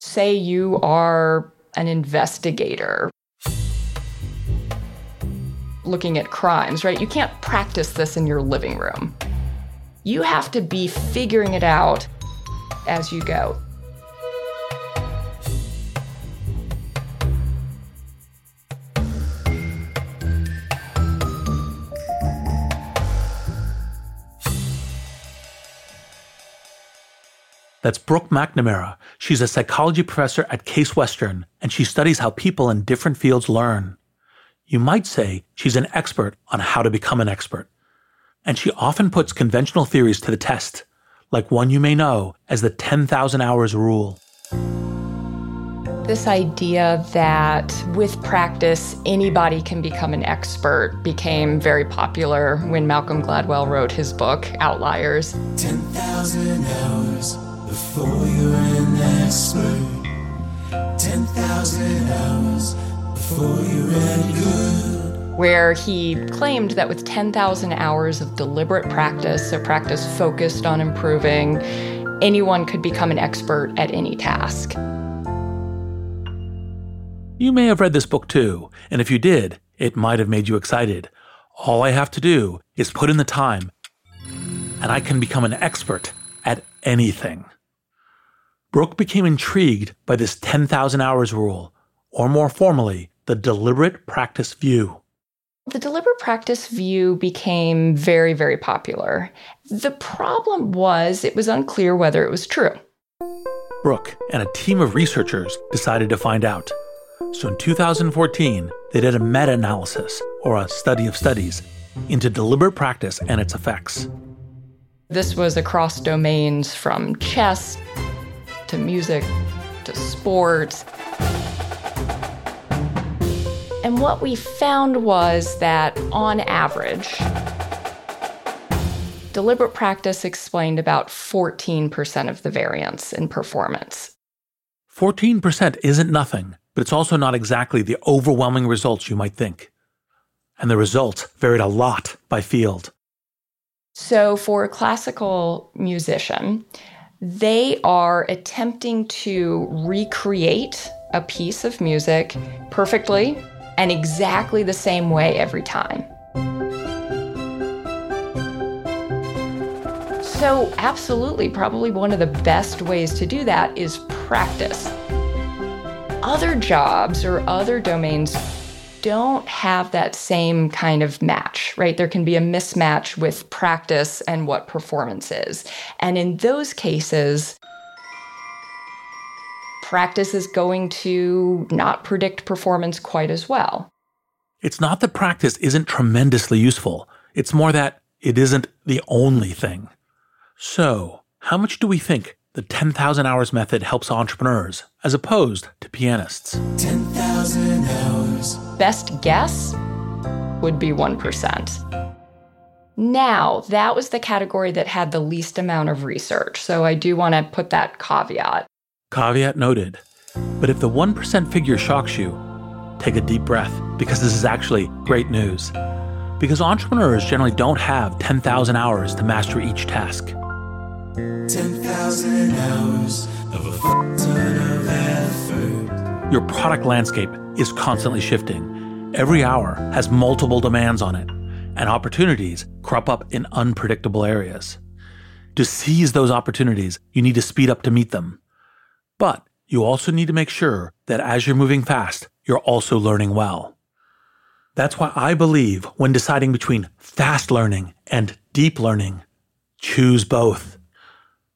Say you are an investigator looking at crimes, right? You can't practice this in your living room. You have to be figuring it out as you go. That's Brooke McNamara. She's a psychology professor at Case Western, and she studies how people in different fields learn. You might say she's an expert on how to become an expert. And she often puts conventional theories to the test, like one you may know as the 10,000 hours rule. This idea that with practice, anybody can become an expert became very popular when Malcolm Gladwell wrote his book, Outliers. 10,000 hours before you're an expert. 10,000 hours before you're any good. Where he claimed that with 10,000 hours of deliberate practice, a practice focused on improving, anyone could become an expert at any task. You may have read this book too, and if you did, it might have made you excited. All I have to do is put in the time, and I can become an expert at anything. Brooke became intrigued by this 10,000 hours rule, or more formally, the deliberate practice view. The deliberate practice view became very, very popular. The problem was it was unclear whether it was true. Brooke and a team of researchers decided to find out. So in 2014, they did a meta analysis, or a study of studies, into deliberate practice and its effects. This was across domains from chess to music to sports. And what we found was that on average, deliberate practice explained about 14% of the variance in performance. 14% isn't nothing, but it's also not exactly the overwhelming results you might think. And the results varied a lot by field. So, for a classical musician, they are attempting to recreate a piece of music perfectly and exactly the same way every time. So, absolutely, probably one of the best ways to do that is practice. Other jobs or other domains don't have that same kind of match, right? There can be a mismatch with practice and what performance is. And in those cases, practice is going to not predict performance quite as well. It's not that practice isn't tremendously useful, it's more that it isn't the only thing. So, how much do we think the 10,000 hours method helps entrepreneurs as opposed to pianists? 10,000 hours. Best guess would be 1%. Now, that was the category that had the least amount of research. So I do want to put that caveat. Caveat noted. But if the 1% figure shocks you, take a deep breath because this is actually great news. Because entrepreneurs generally don't have 10,000 hours to master each task. 10,000 hours of a ton of effort. Your product landscape is constantly shifting. Every hour has multiple demands on it, and opportunities crop up in unpredictable areas. To seize those opportunities, you need to speed up to meet them. But you also need to make sure that as you're moving fast, you're also learning well. That's why I believe when deciding between fast learning and deep learning, choose both.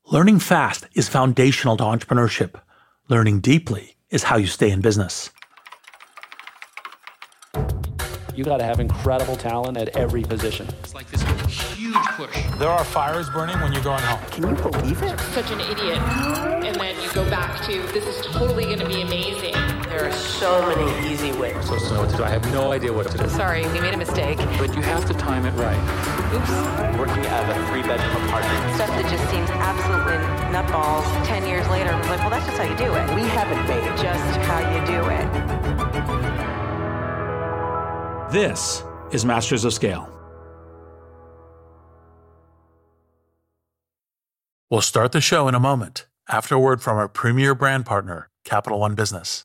Learning fast is foundational to entrepreneurship. Learning deeply is how you stay in business. You got to have incredible talent at every position. It's like this huge huge push. There are fires burning when you're going home. Can you believe it? Such an idiot. And then you go back to, this is totally going to be amazing. There are so many easy ways. supposed to know what to do. I have no idea what to do. Sorry, we made a mistake. But you have to time it right. Oops. Working out of a three bedroom apartment. Stuff that just seems absolutely nutballs 10 years later. Like, well, that's just how you do it. We haven't made it. Just how you do it. This is Masters of Scale. We'll start the show in a moment after a word from our premier brand partner, Capital One Business.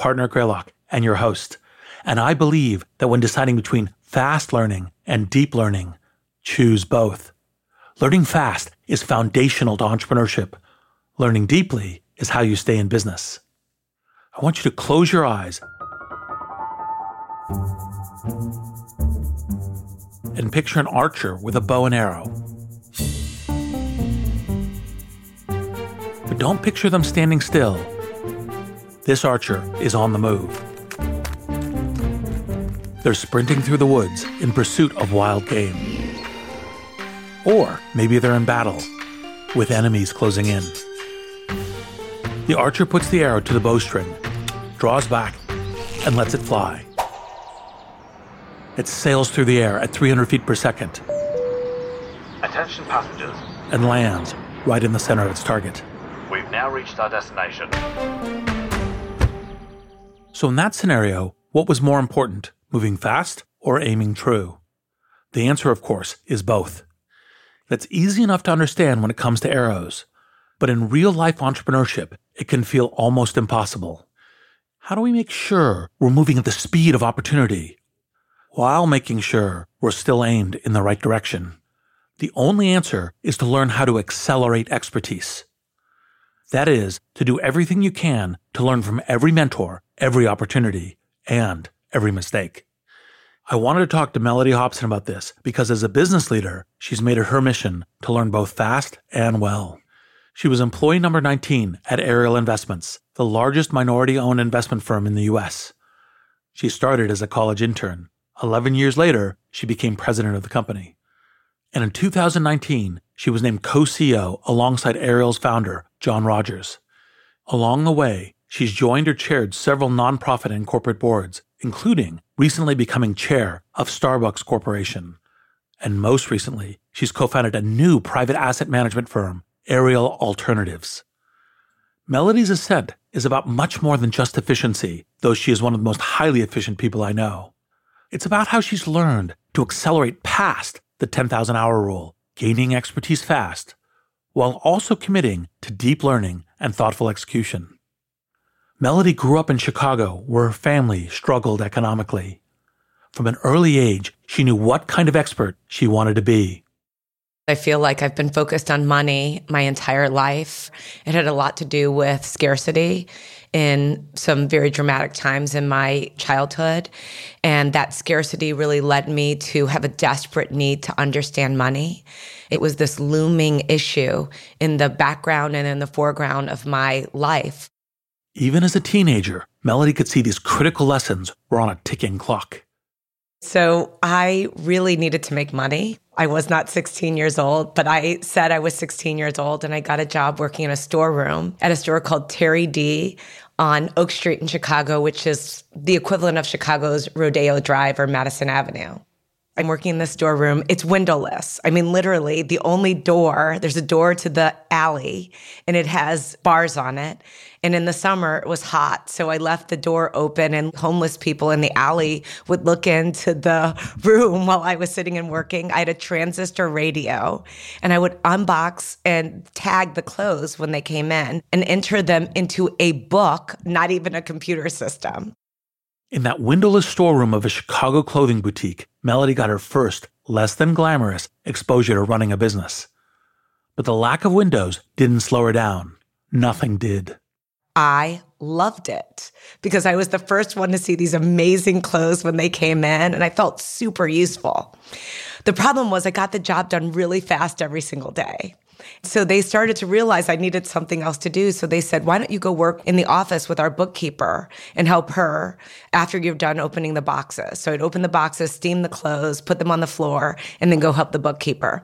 partner Greylock, and your host. And I believe that when deciding between fast learning and deep learning, choose both. Learning fast is foundational to entrepreneurship. Learning deeply is how you stay in business. I want you to close your eyes and picture an archer with a bow and arrow. But don't picture them standing still. This archer is on the move. They're sprinting through the woods in pursuit of wild game. Or maybe they're in battle, with enemies closing in. The archer puts the arrow to the bowstring, draws back, and lets it fly. It sails through the air at 300 feet per second Attention passengers, and lands right in the center of its target. we've now reached our destination. So, in that scenario, what was more important, moving fast or aiming true? The answer, of course, is both. That's easy enough to understand when it comes to arrows, but in real life entrepreneurship, it can feel almost impossible. How do we make sure we're moving at the speed of opportunity while making sure we're still aimed in the right direction? The only answer is to learn how to accelerate expertise. That is, to do everything you can to learn from every mentor, every opportunity, and every mistake. I wanted to talk to Mellody Hobson about this because as a business leader, she's made it her mission to learn both fast and well. She was employee number 19 at Ariel Investments, the largest minority owned investment firm in the US. She started as a college intern. 11 years later, she became president of the company. And in 2019, she was named co CEO alongside Ariel's founder, John Rogers. Along the way, she's joined or chaired several nonprofit and corporate boards, including recently becoming chair of Starbucks Corporation. And most recently, she's co founded a new private asset management firm, Ariel Alternatives. Mellody's ascent is about much more than just efficiency, though she is one of the most highly efficient people I know. It's about how she's learned to accelerate past the 10,000 hour rule, gaining expertise fast, while also committing to deep learning and thoughtful execution. Mellody grew up in Chicago, where her family struggled economically. From an early age, she knew what kind of expert she wanted to be. I feel like I've been focused on money my entire life. It had a lot to do with scarcity in some very dramatic times in my childhood. And that scarcity really led me to have a desperate need to understand money. It was this looming issue in the background and in the foreground of my life. Even as a teenager, Mellody could see these critical lessons were on a ticking clock. So I really needed to make money. I was not 16 years old, but I said I was 16 years old and I got a job working in a storeroom at a store called Terry D on Oak Street in Chicago, which is the equivalent of Chicago's Rodeo Drive or Madison Avenue. I'm working in the storeroom. It's windowless. I mean, literally, the only door, there's a door to the alley and it has bars on it. And in the summer, it was hot. So I left the door open, and homeless people in the alley would look into the room while I was sitting and working. I had a transistor radio, and I would unbox and tag the clothes when they came in and enter them into a book, not even a computer system. In that windowless storeroom of a Chicago clothing boutique, Mellody got her first, less than glamorous, exposure to running a business. But the lack of windows didn't slow her down. Nothing did. I loved it because I was the first one to see these amazing clothes when they came in, and I felt super useful. The problem was I got the job done really fast every single day. So they started to realize I needed something else to do. So they said, why don't you go work in the office with our bookkeeper and help her after you've done opening the boxes? So I'd open the boxes, steam the clothes, put them on the floor, and then go help the bookkeeper.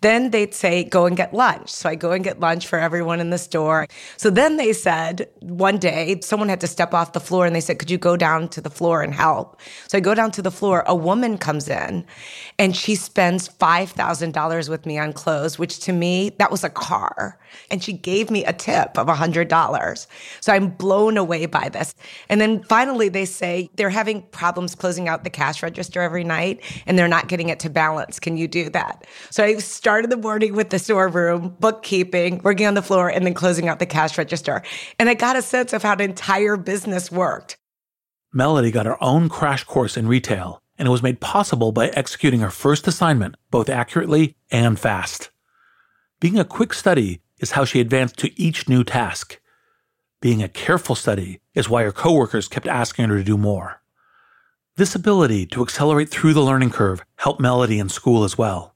Then they'd say, go and get lunch. So I go and get lunch for everyone in the store. So then they said, one day, someone had to step off the floor and they said, could you go down to the floor and help? So I go down to the floor. A woman comes in and she spends $5,000 with me on clothes, which to me, that was a car. And she gave me a tip of $100. So I'm blown away by this. And then finally, they say they're having problems closing out the cash register every night and they're not getting it to balance. Can you do that? So I started the morning with the storeroom, bookkeeping, working on the floor, and then closing out the cash register. And I got a sense of how the entire business worked. Mellody got her own crash course in retail, and it was made possible by executing her first assignment both accurately and fast. Being a quick study is how she advanced to each new task. Being a careful study is why her coworkers kept asking her to do more. This ability to accelerate through the learning curve helped Mellody in school as well.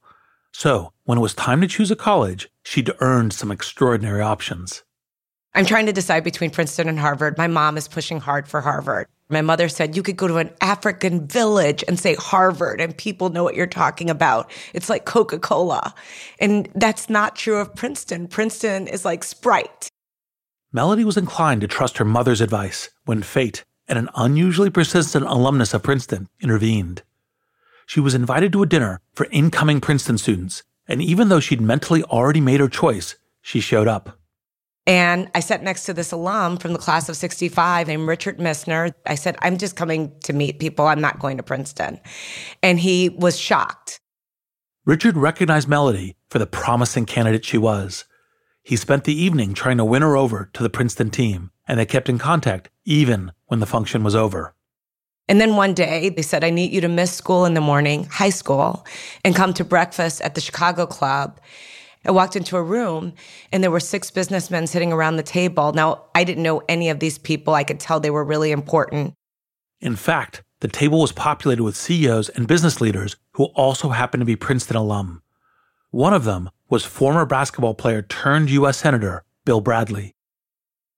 So, when it was time to choose a college, she'd earned some extraordinary options. I'm trying to decide between Princeton and Harvard. My mom is pushing hard for Harvard. My mother said you could go to an African village and say Harvard and people know what you're talking about. It's like Coca Cola. And that's not true of Princeton. Princeton is like Sprite. Mellody was inclined to trust her mother's advice when fate and an unusually persistent alumnus of Princeton intervened. She was invited to a dinner for incoming Princeton students, and even though she'd mentally already made her choice, she showed up. And I sat next to this alum from the class of 65 named Richard Missner. I said, I'm just coming to meet people. I'm not going to Princeton. And he was shocked. Richard recognized Mellody for the promising candidate she was. He spent the evening trying to win her over to the Princeton team, and they kept in contact even when the function was over. And then one day they said, I need you to miss school in the morning, high school, and come to breakfast at the Chicago Club. I walked into a room and there were six businessmen sitting around the table. Now, I didn't know any of these people. I could tell they were really important. In fact, the table was populated with CEOs and business leaders who also happened to be Princeton alum. One of them was former basketball player turned U.S. Senator Bill Bradley.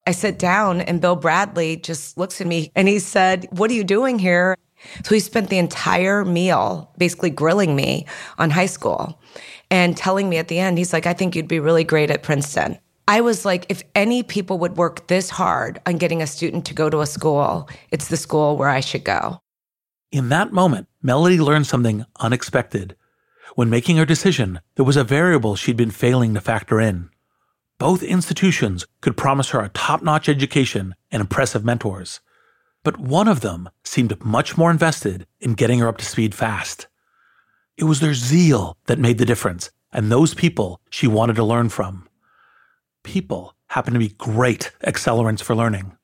I sit down and Bill Bradley just looks at me and he said, What are you doing here? So he spent the entire meal basically grilling me on high school and telling me at the end, he's like, I think you'd be really great at Princeton. I was like, if any people would work this hard on getting a student to go to a school, it's the school where I should go. In that moment, Mellody learned something unexpected. When making her decision, there was a variable she'd been failing to factor in. Both institutions could promise her a top notch education and impressive mentors. But one of them seemed much more invested in getting her up to speed fast. It was their zeal that made the difference, and those people she wanted to learn from. People happen to be great accelerants for learning.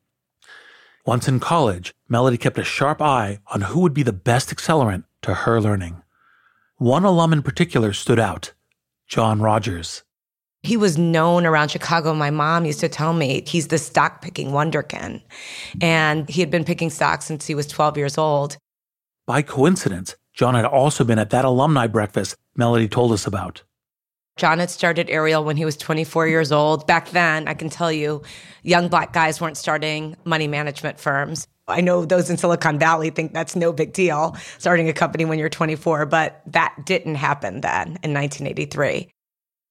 Once in college, Mellody kept a sharp eye on who would be the best accelerant to her learning. One alum in particular stood out John Rogers. He was known around Chicago. My mom used to tell me he's the stock picking wonderkin. And he had been picking stocks since he was 12 years old. By coincidence, John had also been at that alumni breakfast Mellody told us about. John had started Ariel when he was 24 years old. Back then, I can tell you, young black guys weren't starting money management firms. I know those in Silicon Valley think that's no big deal, starting a company when you're 24, but that didn't happen then in 1983.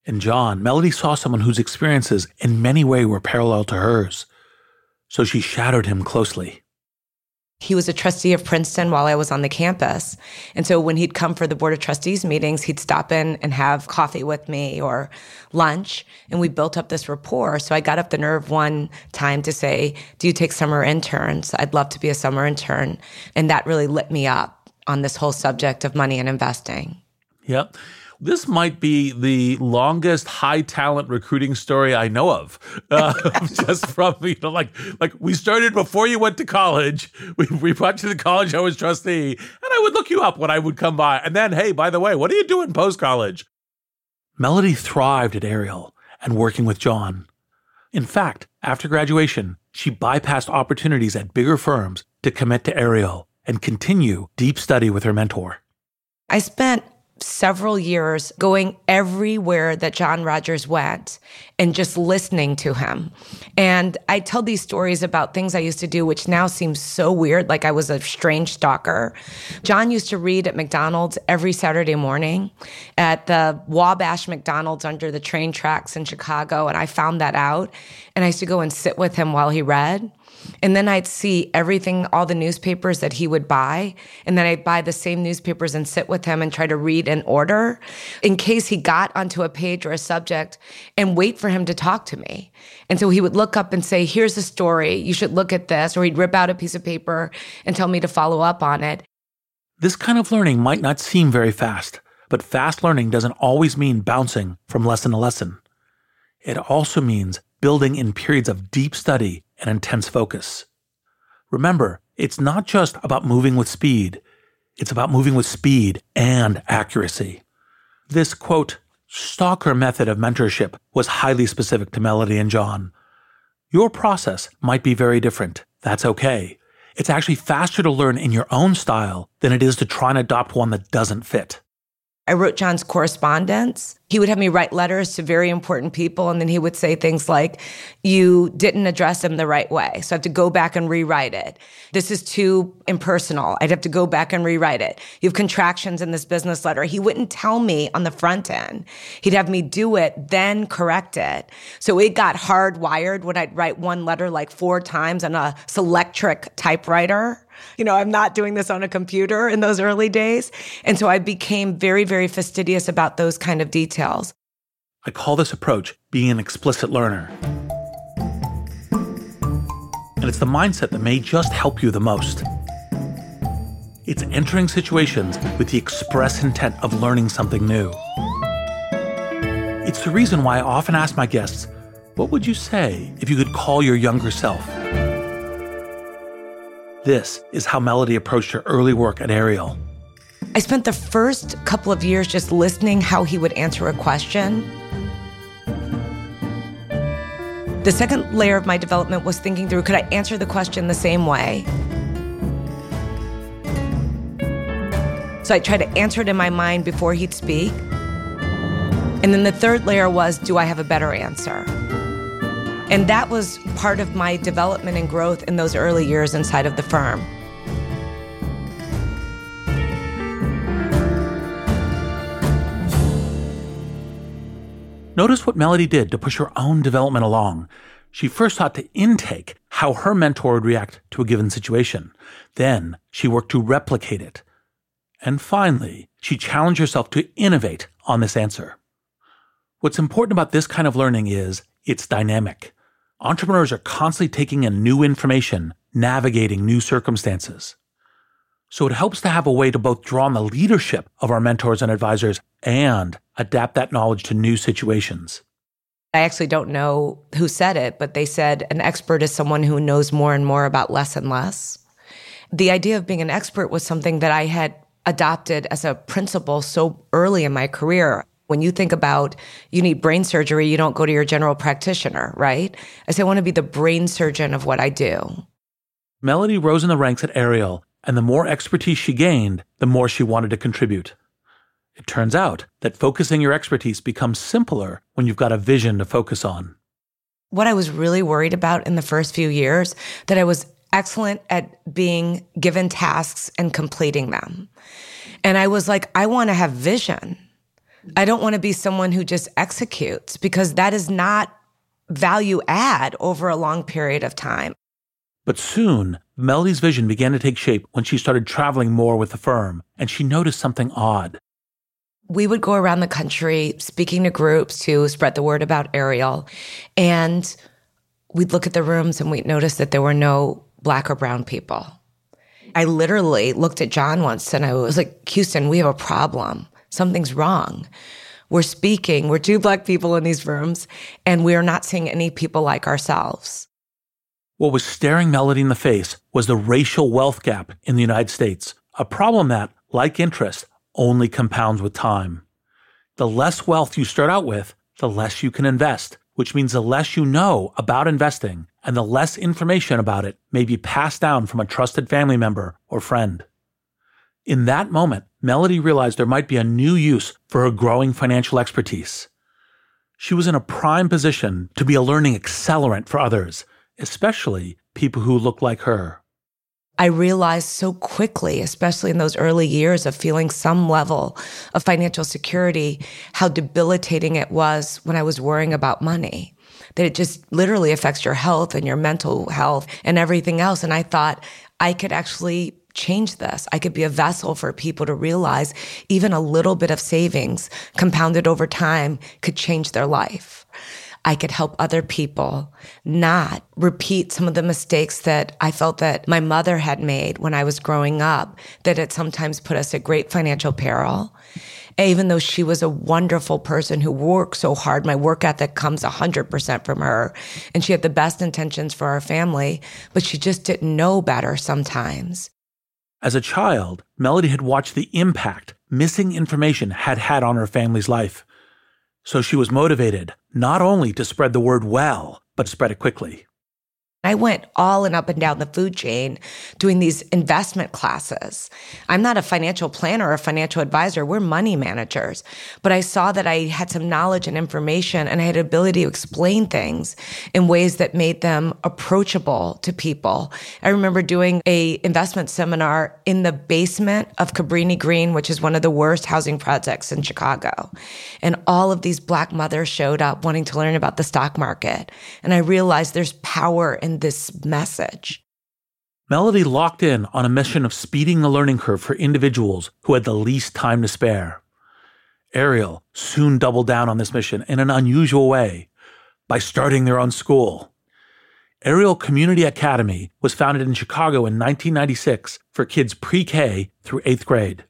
In John, Mellody saw someone whose experiences in many ways were parallel to hers. So she shadowed him closely. He was a trustee of Princeton while I was on the campus. And so when he'd come for the Board of Trustees meetings, he'd stop in and have coffee with me or lunch. And we built up this rapport. So I got up the nerve one time to say, Do you take summer interns? I'd love to be a summer intern. And that really lit me up on this whole subject of money and investing. Yep. This might be the longest high talent recruiting story I know of. Uh, just from you know, like like we started before you went to college. We we brought you to the college. I was trustee, and I would look you up when I would come by. And then, hey, by the way, what are you doing post college? Mellody thrived at Ariel and working with John. In fact, after graduation, she bypassed opportunities at bigger firms to commit to Ariel and continue deep study with her mentor. I spent several years going everywhere that John Rogers went and just listening to him. And I tell these stories about things I used to do, which now seems so weird, like I was a strange stalker. John used to read at McDonald's every Saturday morning at the Wabash McDonald's under the train tracks in Chicago. And I found that out. And I used to go and sit with him while he read. And then I'd see everything, all the newspapers that he would buy. And then I'd buy the same newspapers and sit with him and try to read in order in case he got onto a page or a subject and wait for him to talk to me. And so he would look up and say, Here's a story. You should look at this. Or he'd rip out a piece of paper and tell me to follow up on it. This kind of learning might not seem very fast, but fast learning doesn't always mean bouncing from lesson to lesson. It also means building in periods of deep study and intense focus. Remember, it's not just about moving with speed, it's about moving with speed and accuracy. This quote, stalker method of mentorship was highly specific to Mellody and John. Your process might be very different. That's okay. It's actually faster to learn in your own style than it is to try and adopt one that doesn't fit. I wrote John's correspondence. He would have me write letters to very important people, and then he would say things like, You didn't address them the right way. So I have to go back and rewrite it. This is too impersonal. I'd have to go back and rewrite it. You have contractions in this business letter. He wouldn't tell me on the front end. He'd have me do it, then correct it. So it got hardwired when I'd write one letter like four times on a Selectric typewriter. You know, I'm not doing this on a computer in those early days. And so I became very, very fastidious about those kind of details. I call this approach being an explicit learner. And it's the mindset that may just help you the most. It's entering situations with the express intent of learning something new. It's the reason why I often ask my guests, what would you say if you could call your younger self? This is how Mellody approached her early work at Ariel. I spent the first couple of years just listening how he would answer a question. The second layer of my development was thinking through could I answer the question the same way? So I tried to answer it in my mind before he'd speak. And then the third layer was do I have a better answer? And that was part of my development and growth in those early years inside of the firm. Notice what Mellody did to push her own development along. She first sought to intake how her mentor would react to a given situation. Then she worked to replicate it. And finally, she challenged herself to innovate on this answer. What's important about this kind of learning is it's dynamic. Entrepreneurs are constantly taking in new information, navigating new circumstances. So it helps to have a way to both draw on the leadership of our mentors and advisors and adapt that knowledge to new situations. I actually don't know who said it, but they said an expert is someone who knows more and more about less and less. The idea of being an expert was something that I had adopted as a principle so early in my career. When you think about you need brain surgery, you don't go to your general practitioner, right? I say I want to be the brain surgeon of what I do. Mellody rose in the ranks at Ariel, and the more expertise she gained, the more she wanted to contribute. It turns out that focusing your expertise becomes simpler when you've got a vision to focus on. What I was really worried about in the first few years that I was excellent at being given tasks and completing them. And I was like, I want to have vision. I don't want to be someone who just executes because that is not value add over a long period of time. But soon, Mellody's vision began to take shape when she started traveling more with the firm, and she noticed something odd. We would go around the country speaking to groups to spread the word about Ariel. And we'd look at the rooms and we'd notice that there were no black or brown people. I literally looked at John once and I was like, Houston, we have a problem something's wrong. We're speaking, we're two black people in these rooms, and we're not seeing any people like ourselves. What was staring Mellody in the face was the racial wealth gap in the United States, a problem that, like interest, only compounds with time. The less wealth you start out with, the less you can invest, which means the less you know about investing and the less information about it may be passed down from a trusted family member or friend. In that moment, Mellody realized there might be a new use for her growing financial expertise. She was in a prime position to be a learning accelerant for others, especially people who looked like her. I realized so quickly, especially in those early years of feeling some level of financial security, how debilitating it was when I was worrying about money. That it just literally affects your health and your mental health and everything else. And I thought I could actually change this. I could be a vessel for people to realize even a little bit of savings compounded over time could change their life. I could help other people not repeat some of the mistakes that I felt that my mother had made when I was growing up, that it sometimes put us at great financial peril. Even though she was a wonderful person who worked so hard, my work ethic comes 100% from her. And she had the best intentions for our family, but she just didn't know better sometimes. As a child, Mellody had watched the impact missing information had had on her family's life. So she was motivated not only to spread the word well, but spread it quickly. I went all and up and down the food chain doing these investment classes. I'm not a financial planner or a financial advisor. We're money managers. But I saw that I had some knowledge and information and I had ability to explain things in ways that made them approachable to people. I remember doing a investment seminar in the basement of Cabrini Green, which is one of the worst housing projects in Chicago. And all of these black mothers showed up wanting to learn about the stock market. And I realized there's power in this message. Mellody locked in on a mission of speeding the learning curve for individuals who had the least time to spare. Ariel soon doubled down on this mission in an unusual way by starting their own school. Ariel Community Academy was founded in Chicago in 1996 for kids pre K through eighth grade.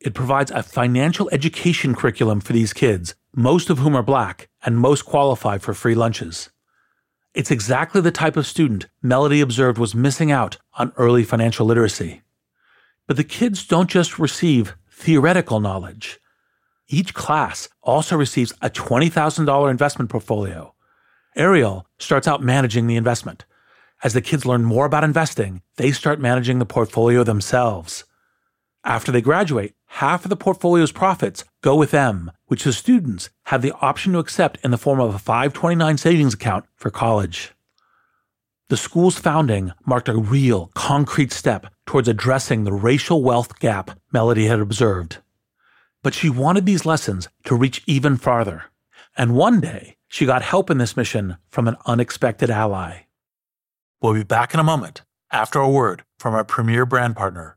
It provides a financial education curriculum for these kids, most of whom are black and most qualify for free lunches. It's exactly the type of student Mellody observed was missing out on early financial literacy. But the kids don't just receive theoretical knowledge. Each class also receives a $20,000 investment portfolio. Ariel starts out managing the investment. As the kids learn more about investing, they start managing the portfolio themselves. After they graduate, half of the portfolio's profits go with them, which the students have the option to accept in the form of a 529 savings account for college. The school's founding marked a real, concrete step towards addressing the racial wealth gap Mellody had observed. But she wanted these lessons to reach even farther. And one day, she got help in this mission from an unexpected ally. We'll be back in a moment after a word from our premier brand partner,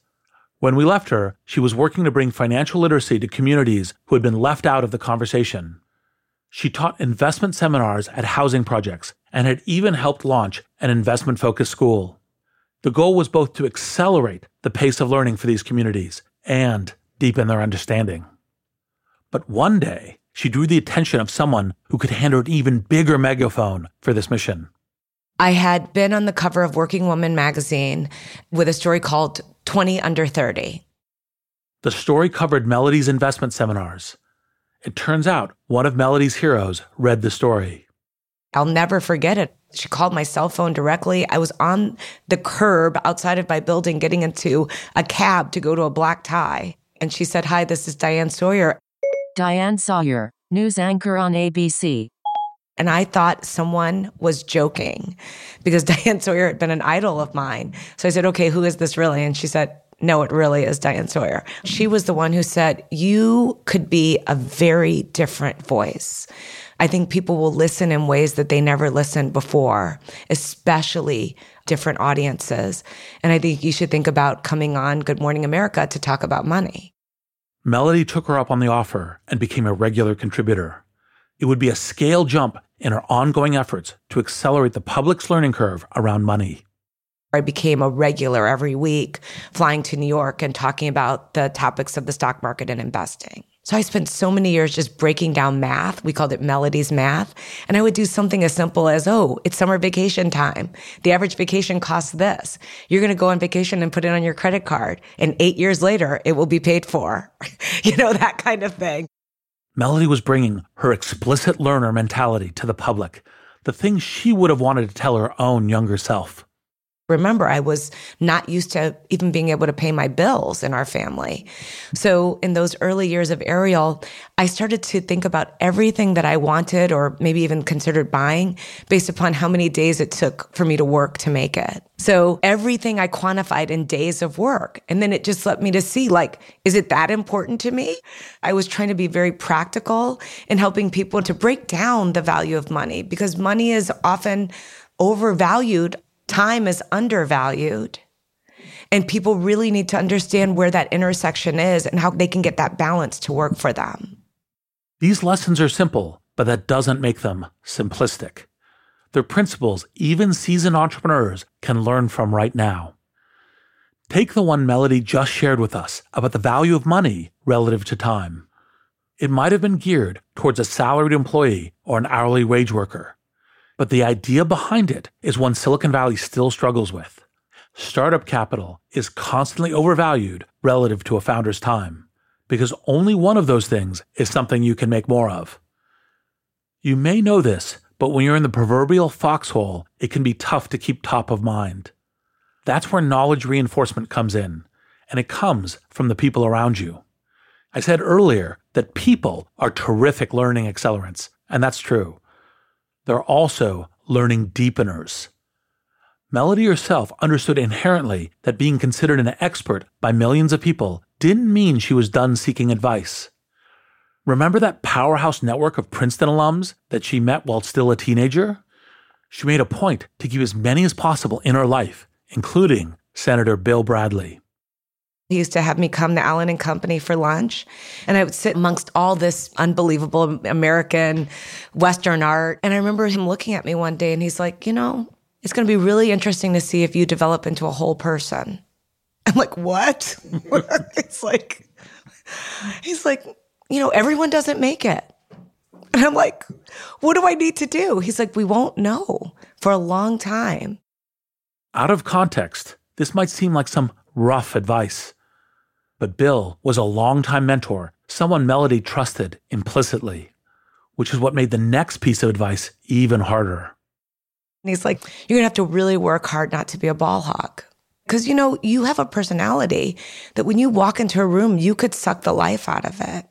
When we left her, she was working to bring financial literacy to communities who had been left out of the conversation. She taught investment seminars at housing projects and had even helped launch an investment focused school. The goal was both to accelerate the pace of learning for these communities and deepen their understanding. But one day, she drew the attention of someone who could handle an even bigger megaphone for this mission. I had been on the cover of Working Woman magazine with a story called 20 Under 30. The story covered Mellody's investment seminars. It turns out one of Mellody's heroes read the story. I'll never forget it. She called my cell phone directly. I was on the curb outside of my building getting into a cab to go to a black tie. And she said, Hi, this is Diane Sawyer. Diane Sawyer, news anchor on ABC. And I thought someone was joking because Diane Sawyer had been an idol of mine. So I said, okay, who is this really? And she said, no, it really is Diane Sawyer. She was the one who said, you could be a very different voice. I think people will listen in ways that they never listened before, especially different audiences. And I think you should think about coming on Good Morning America to talk about money. Mellody took her up on the offer and became a regular contributor. It would be a scale jump in our ongoing efforts to accelerate the public's learning curve around money. I became a regular every week, flying to New York and talking about the topics of the stock market and investing. So I spent so many years just breaking down math. We called it Mellody's math. And I would do something as simple as, oh, it's summer vacation time. The average vacation costs this. You're going to go on vacation and put it on your credit card. And eight years later, it will be paid for. you know, that kind of thing. Mellody was bringing her explicit learner mentality to the public, the things she would have wanted to tell her own younger self. Remember, I was not used to even being able to pay my bills in our family. So, in those early years of Ariel, I started to think about everything that I wanted or maybe even considered buying based upon how many days it took for me to work to make it. So, everything I quantified in days of work. And then it just let me to see like, is it that important to me? I was trying to be very practical in helping people to break down the value of money because money is often overvalued time is undervalued. And people really need to understand where that intersection is and how they can get that balance to work for them. These lessons are simple, but that doesn't make them simplistic. They're principles even seasoned entrepreneurs can learn from right now. Take the one Mellody just shared with us about the value of money relative to time. It might have been geared towards a salaried employee or an hourly wage worker. But the idea behind it is one Silicon Valley still struggles with. Startup capital is constantly overvalued relative to a founder's time because only one of those things is something you can make more of. You may know this, but when you're in the proverbial foxhole, it can be tough to keep top of mind. That's where knowledge reinforcement comes in, and it comes from the people around you. I said earlier that people are terrific learning accelerants, and that's true they're also learning deepeners. Mellody herself understood inherently that being considered an expert by millions of people didn't mean she was done seeking advice. Remember that powerhouse network of Princeton alums that she met while still a teenager? She made a point to keep as many as possible in her life, including Senator Bill Bradley. He used to have me come to Allen and Company for lunch, and I would sit amongst all this unbelievable American Western art. And I remember him looking at me one day, and he's like, "You know, it's going to be really interesting to see if you develop into a whole person." I'm like, "What?" it's like, he's like, "You know, everyone doesn't make it." And And I'm like, what do I need to do? He's like, we won't know for a long time. Out of context, this might seem like some rough advice. But Bill was a longtime mentor, someone Mellody trusted implicitly, which is what made the next piece of advice even harder. And he's like, you're going to have to really work hard not to be a ball hog. Because, you know, you have a personality that when you walk into a room, you could suck the life out of it.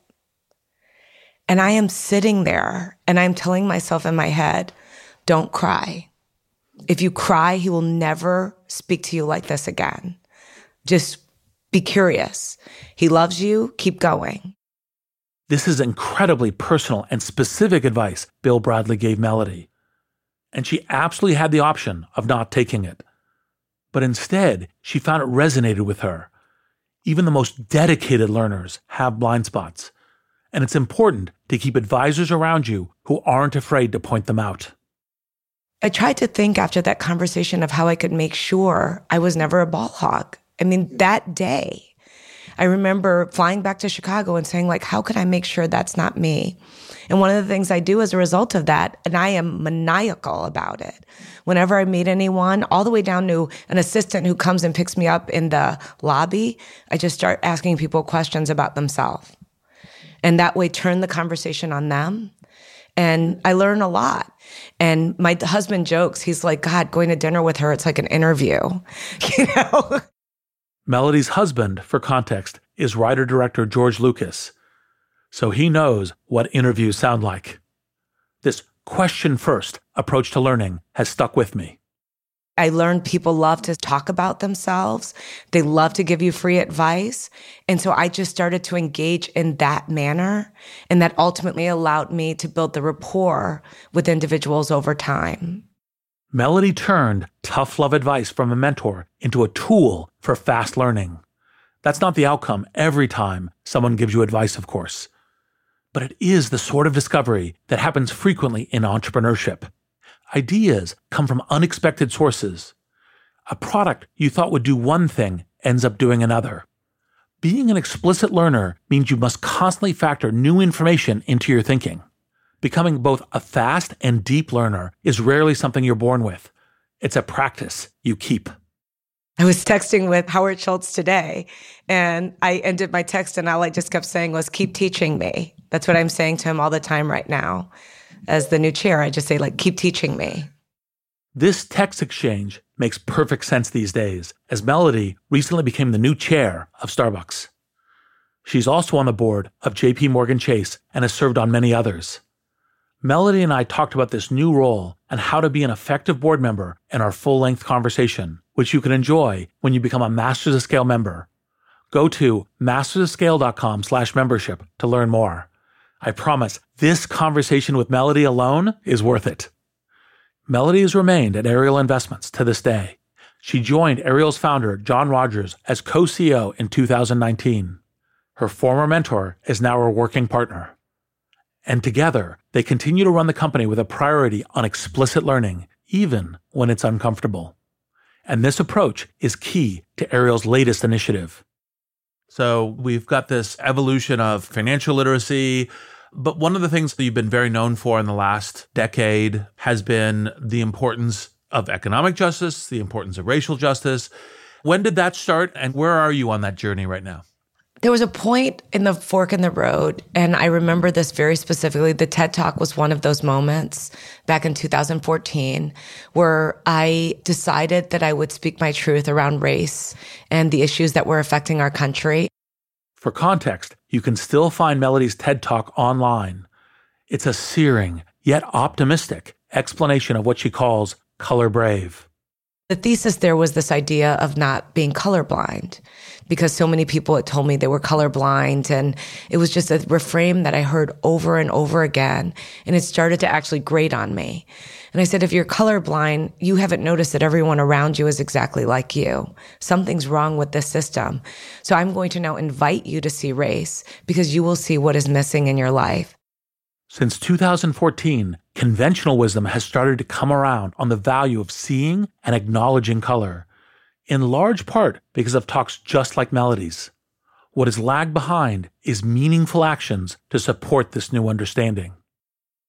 And I am sitting there and I'm telling myself in my head, don't cry. If you cry, he will never speak to you like this again. Just be curious. He loves you. Keep going. This is incredibly personal and specific advice Bill Bradley gave Mellody. And she absolutely had the option of not taking it. But instead, she found it resonated with her. Even the most dedicated learners have blind spots. And it's important to keep advisors around you who aren't afraid to point them out. I tried to think after that conversation of how I could make sure I was never a ball hog. I mean, that day, I remember flying back to Chicago and saying, like, how can I make sure that's not me? And one of the things I do as a result of that, and I am maniacal about it. Whenever I meet anyone, all the way down to an assistant who comes and picks me up in the lobby, I just start asking people questions about themselves. And that way turn the conversation on them. And I learn a lot. And my husband jokes, he's like, God, going to dinner with her, it's like an interview, you know? Mellody's husband, for context, is writer director George Lucas, so he knows what interviews sound like. This question first approach to learning has stuck with me. I learned people love to talk about themselves. They love to give you free advice. And so I just started to engage in that manner. And that ultimately allowed me to build the rapport with individuals over time. Mellody turned tough love advice from a mentor into a tool for fast learning. That's not the outcome every time someone gives you advice, of course. But it is the sort of discovery that happens frequently in entrepreneurship. Ideas come from unexpected sources. A product you thought would do one thing ends up doing another. Being an explicit learner means you must constantly factor new information into your thinking. Becoming both a fast and deep learner is rarely something you're born with. It's a practice you keep. I was texting with Howard Schultz today, and I ended my text, and all I just kept saying was, Keep teaching me. That's what I'm saying to him all the time right now. As the new chair, I just say, like, keep teaching me. This text exchange makes perfect sense these days, as Mellody recently became the new chair of Starbucks. She's also on the board of JP Morgan Chase and has served on many others. Mellody and I talked about this new role and how to be an effective board member in our full length conversation, which you can enjoy when you become a Masters of Scale member. Go to mastersofscale.com slash membership to learn more. I promise this conversation with Mellody alone is worth it. Mellody has remained at Ariel Investments to this day. She joined Ariel's founder, John Rogers, as co CEO in 2019. Her former mentor is now her working partner. And together, they continue to run the company with a priority on explicit learning, even when it's uncomfortable. And this approach is key to Ariel's latest initiative. So we've got this evolution of financial literacy. But one of the things that you've been very known for in the last decade has been the importance of economic justice, the importance of racial justice. When did that start, and where are you on that journey right now? There was a point in the fork in the road, and I remember this very specifically. The TED Talk was one of those moments back in 2014 where I decided that I would speak my truth around race and the issues that were affecting our country. For context, you can still find Mellody's TED Talk online. It's a searing, yet optimistic explanation of what she calls color brave. The thesis there was this idea of not being colorblind because so many people had told me they were colorblind. And it was just a refrain that I heard over and over again. And it started to actually grate on me. And I said, if you're colorblind, you haven't noticed that everyone around you is exactly like you. Something's wrong with this system. So I'm going to now invite you to see race because you will see what is missing in your life. Since 2014, conventional wisdom has started to come around on the value of seeing and acknowledging color, in large part because of talks just like Mellody's. What is lagged behind is meaningful actions to support this new understanding.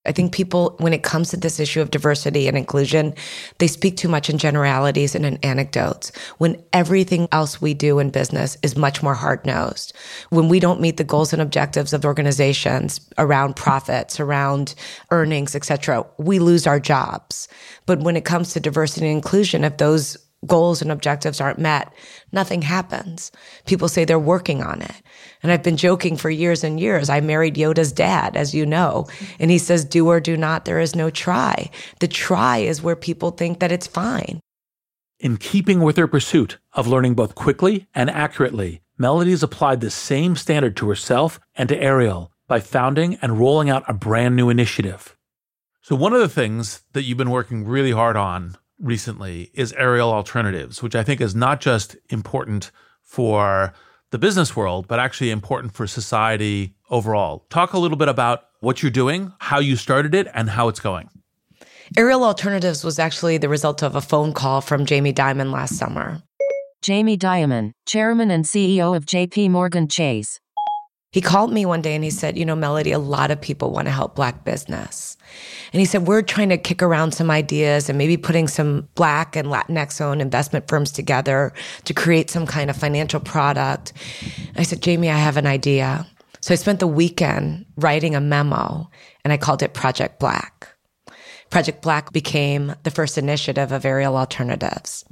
I think people, when it comes to this issue of diversity and inclusion, they speak too much in generalities and in anecdotes when everything else we do in business is much more hard nosed. When we don't meet the goals and objectives of organizations around profits, around earnings, et cetera, we lose our jobs. But when it comes to diversity and inclusion, if those goals and objectives aren't met, nothing happens. People say they're working on it. And I've been joking for years and years. I married Yoda's dad, as you know, and he says, do or do not, there is no try. The try is where people think that it's fine. In keeping with her pursuit of learning both quickly and accurately, Mellody has applied the same standard to herself and to Ariel by founding and rolling out a brand new initiative. So, one of the things that you've been working really hard on recently is Ariel Alternatives, which I think is not just important for the business world, but actually important for society overall. Talk a little bit about what you're doing, how you started it, and how it's going. Ariel Alternatives was actually the result of a phone call from Jamie Dimon last summer. Jamie Dimon, Chairman and CEO of JP Morgan Chase. He called me one day and he said, You know, Mellody, a lot of people want to help Black business. And he said, We're trying to kick around some ideas and maybe putting some Black and Latinx owned investment firms together to create some kind of financial product. I said, Jamie, I have an idea. So I spent the weekend writing a memo and I called it Project Black. Project Black became the first initiative of Ariel Alternatives.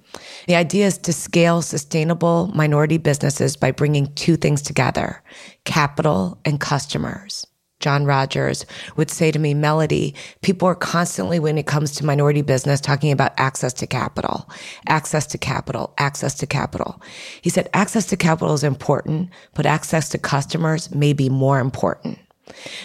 The idea is to scale sustainable minority businesses by bringing two things together capital and customers. John Rogers would say to me, Mellody, people are constantly, when it comes to minority business, talking about access to capital, access to capital, access to capital. He said, access to capital is important, but access to customers may be more important.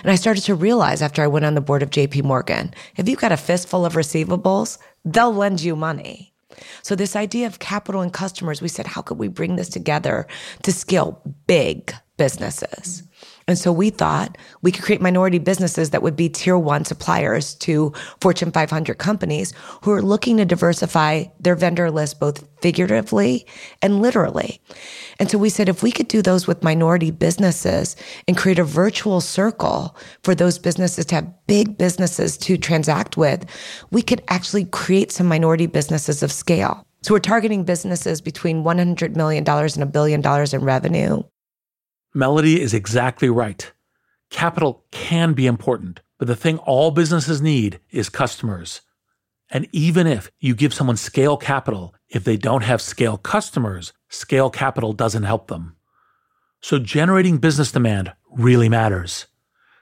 And I started to realize after I went on the board of JP Morgan, if you've got a fistful of receivables, they'll lend you money. So this idea of capital and customers, we said, how could we bring this together to scale big businesses? And so we thought we could create minority businesses that would be tier one suppliers to Fortune 500 companies who are looking to diversify their vendor list both figuratively and literally. And so we said if we could do those with minority businesses and create a virtual circle for those businesses to have big businesses to transact with, we could actually create some minority businesses of scale. So we're targeting businesses between $100 million and a billion dollars in revenue Mellody is exactly right. Capital can be important, but the thing all businesses need is customers. And even if you give someone scale capital, if they don't have scale customers, scale capital doesn't help them. So generating business demand really matters.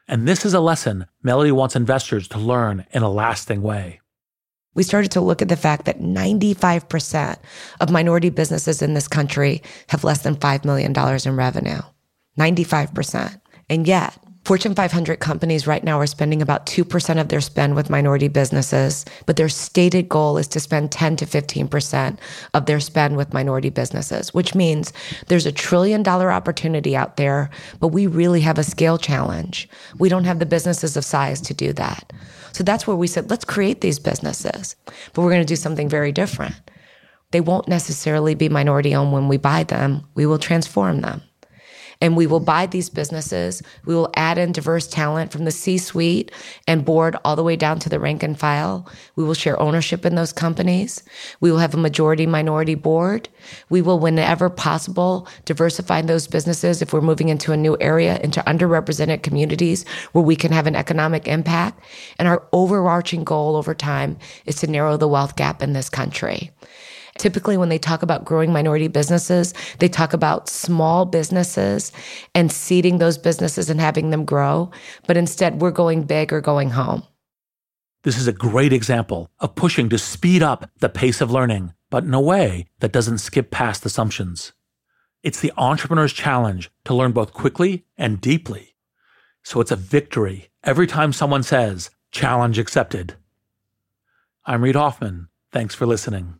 And this is a lesson Mellody wants investors to learn in a lasting way. We started to look at the fact that 95% of minority businesses in this country have less than $5 million in revenue. 95%. And yet, Fortune 500 companies right now are spending about 2% of their spend with minority businesses, but their stated goal is to spend 10 to 15% of their spend with minority businesses, which means there's a trillion dollar opportunity out there, but we really have a scale challenge. We don't have the businesses of size to do that. So that's where we said, let's create these businesses, but we're going to do something very different. They won't necessarily be minority owned when we buy them. We will transform them and we will buy these businesses. We will add in diverse talent from the C suite and board all the way down to the rank and file. We will share ownership in those companies. We will have a majority minority board. We will, whenever possible, diversify those businesses if we're moving into a new area, into underrepresented communities where we can have an economic impact. And our overarching goal over time is to narrow the wealth gap in this country. Typically, when they talk about growing minority businesses, they talk about small businesses and seeding those businesses and having them grow. But instead, we're going big or going home. This is a great example of pushing to speed up the pace of learning, but in a way that doesn't skip past assumptions. It's the entrepreneur's challenge to learn both quickly and deeply. So it's a victory every time someone says, challenge accepted. I'm Reid Hoffman. Thanks for listening.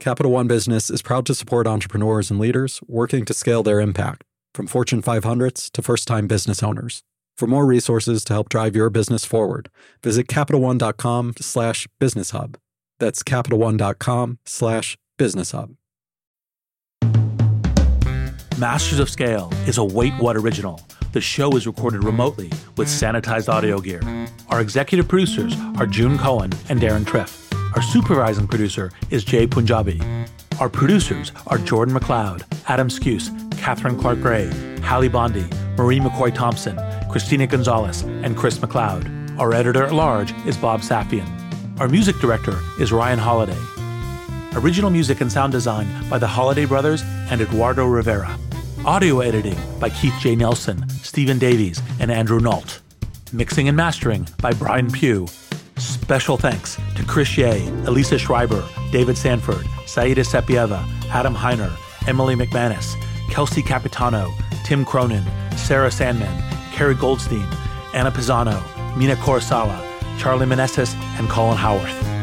Capital One Business is proud to support entrepreneurs and leaders working to scale their impact, from Fortune 500s to first time business owners. For more resources to help drive your business forward, visit CapitalOne.com slash business hub. That's CapitalOne.com slash business hub. Masters of Scale is a Wait What original. The show is recorded remotely with sanitized audio gear. Our executive producers are June Cohen and Darren Triff. Our supervising producer is Jay Punjabi. Our producers are Jordan McLeod, Adam Skuse, Catherine Clark Gray, Hallie Bondi, Marie McCoy Thompson, Christina Gonzalez, and Chris McLeod. Our editor at large is Bob Safian. Our music director is Ryan Holiday. Original music and sound design by the Holiday Brothers and Eduardo Rivera. Audio editing by Keith J. Nelson, Stephen Davies, and Andrew Nault. Mixing and mastering by Brian Pugh. Special thanks to Chris Ye, Elisa Schreiber, David Sanford, Saida Sepieva, Adam Heiner, Emily McManus, Kelsey Capitano, Tim Cronin, Sarah Sandman, Carrie Goldstein, Anna Pisano, Mina Corusala, Charlie Meneses, and Colin Howarth.